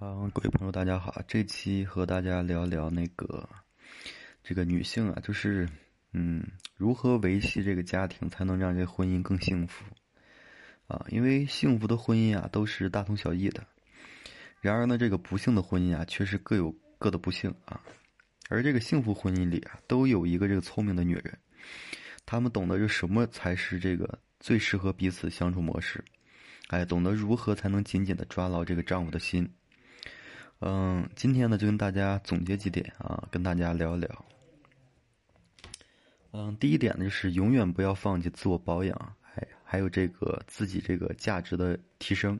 啊，各位朋友，大家好！这期和大家聊聊那个这个女性啊，就是嗯，如何维系这个家庭，才能让这婚姻更幸福啊？因为幸福的婚姻啊，都是大同小异的。然而呢，这个不幸的婚姻啊，却是各有各的不幸啊。而这个幸福婚姻里啊，都有一个这个聪明的女人，她们懂得这什么才是这个最适合彼此相处模式，哎，懂得如何才能紧紧的抓牢这个丈夫的心。嗯，今天呢就跟大家总结几点啊，跟大家聊一聊。嗯，第一点呢就是永远不要放弃自我保养，还还有这个自己这个价值的提升。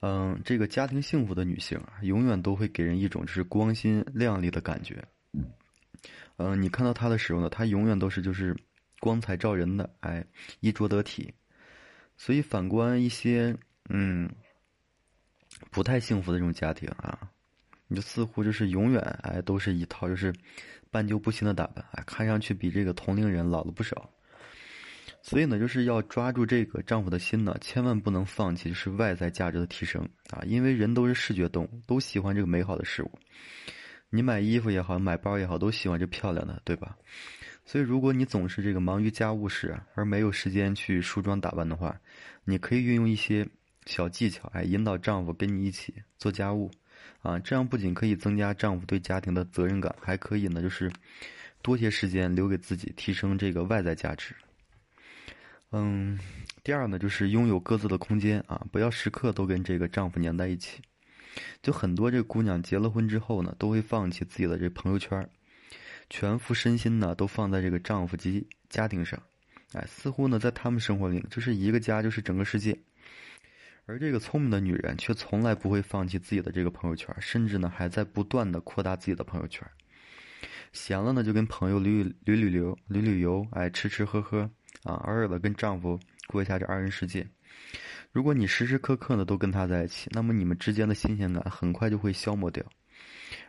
嗯，这个家庭幸福的女性啊，永远都会给人一种就是光鲜亮丽的感觉。嗯，你看到她的时候呢，她永远都是就是光彩照人的，哎，衣着得体。所以反观一些嗯。不太幸福的这种家庭啊，你就似乎就是永远哎都是一套就是半旧不新的打扮，哎，看上去比这个同龄人老了不少。所以呢，就是要抓住这个丈夫的心呢，千万不能放弃就是外在价值的提升啊，因为人都是视觉动物，都喜欢这个美好的事物。你买衣服也好，买包也好，都喜欢这漂亮的，对吧？所以如果你总是这个忙于家务事而没有时间去梳妆打扮的话，你可以运用一些。小技巧，哎，引导丈夫跟你一起做家务，啊，这样不仅可以增加丈夫对家庭的责任感，还可以呢，就是多些时间留给自己，提升这个外在价值。嗯，第二呢，就是拥有各自的空间啊，不要时刻都跟这个丈夫粘在一起。就很多这姑娘结了婚之后呢，都会放弃自己的这朋友圈，全副身心呢都放在这个丈夫及家庭上，哎，似乎呢在他们生活里，就是一个家就是整个世界。而这个聪明的女人却从来不会放弃自己的这个朋友圈，甚至呢还在不断的扩大自己的朋友圈。闲了呢就跟朋友旅旅旅游旅旅游，哎吃吃喝喝啊，偶尔的跟丈夫过一下这二人世界。如果你时时刻刻呢都跟他在一起，那么你们之间的新鲜感很快就会消磨掉。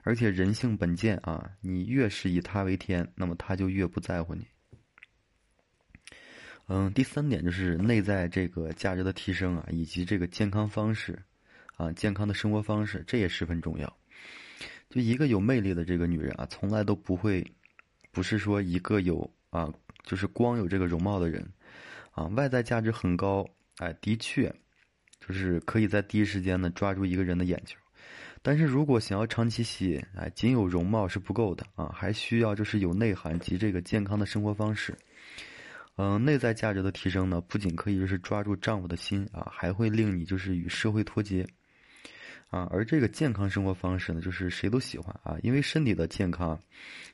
而且人性本贱啊，你越是以他为天，那么他就越不在乎你。嗯，第三点就是内在这个价值的提升啊，以及这个健康方式，啊，健康的生活方式，这也十分重要。就一个有魅力的这个女人啊，从来都不会，不是说一个有啊，就是光有这个容貌的人，啊，外在价值很高，哎，的确，就是可以在第一时间呢抓住一个人的眼球。但是如果想要长期吸引，哎，仅有容貌是不够的啊，还需要就是有内涵及这个健康的生活方式。嗯，内在价值的提升呢，不仅可以就是抓住丈夫的心啊，还会令你就是与社会脱节，啊，而这个健康生活方式呢，就是谁都喜欢啊，因为身体的健康，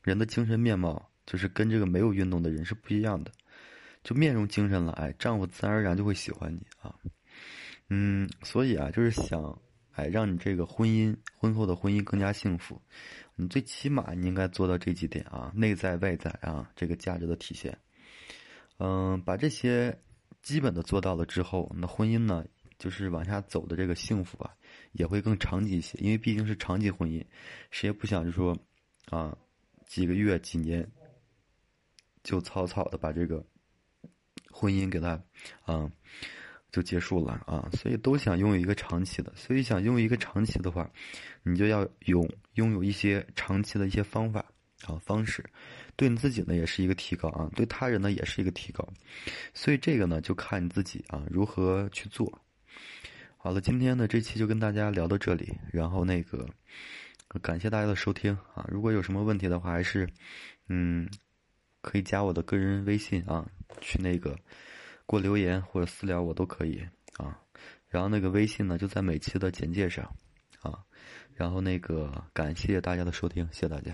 人的精神面貌就是跟这个没有运动的人是不一样的，就面容精神了，哎，丈夫自然而然就会喜欢你啊，嗯，所以啊，就是想哎，让你这个婚姻婚后的婚姻更加幸福，你最起码你应该做到这几点啊，内在外在啊，这个价值的体现。嗯，把这些基本的做到了之后，那婚姻呢，就是往下走的这个幸福啊，也会更长期一些。因为毕竟是长期婚姻，谁也不想就说，啊，几个月、几年就草草的把这个婚姻给他，啊，就结束了啊。所以都想拥有一个长期的。所以想拥有一个长期的话，你就要拥拥有一些长期的一些方法。啊，方式，对你自己呢也是一个提高啊，对他人呢也是一个提高，所以这个呢就看你自己啊如何去做。好了，今天呢这期就跟大家聊到这里，然后那个感谢大家的收听啊，如果有什么问题的话，还是嗯可以加我的个人微信啊，去那个给我留言或者私聊我都可以啊，然后那个微信呢就在每期的简介上啊，然后那个感谢大家的收听，谢谢大家。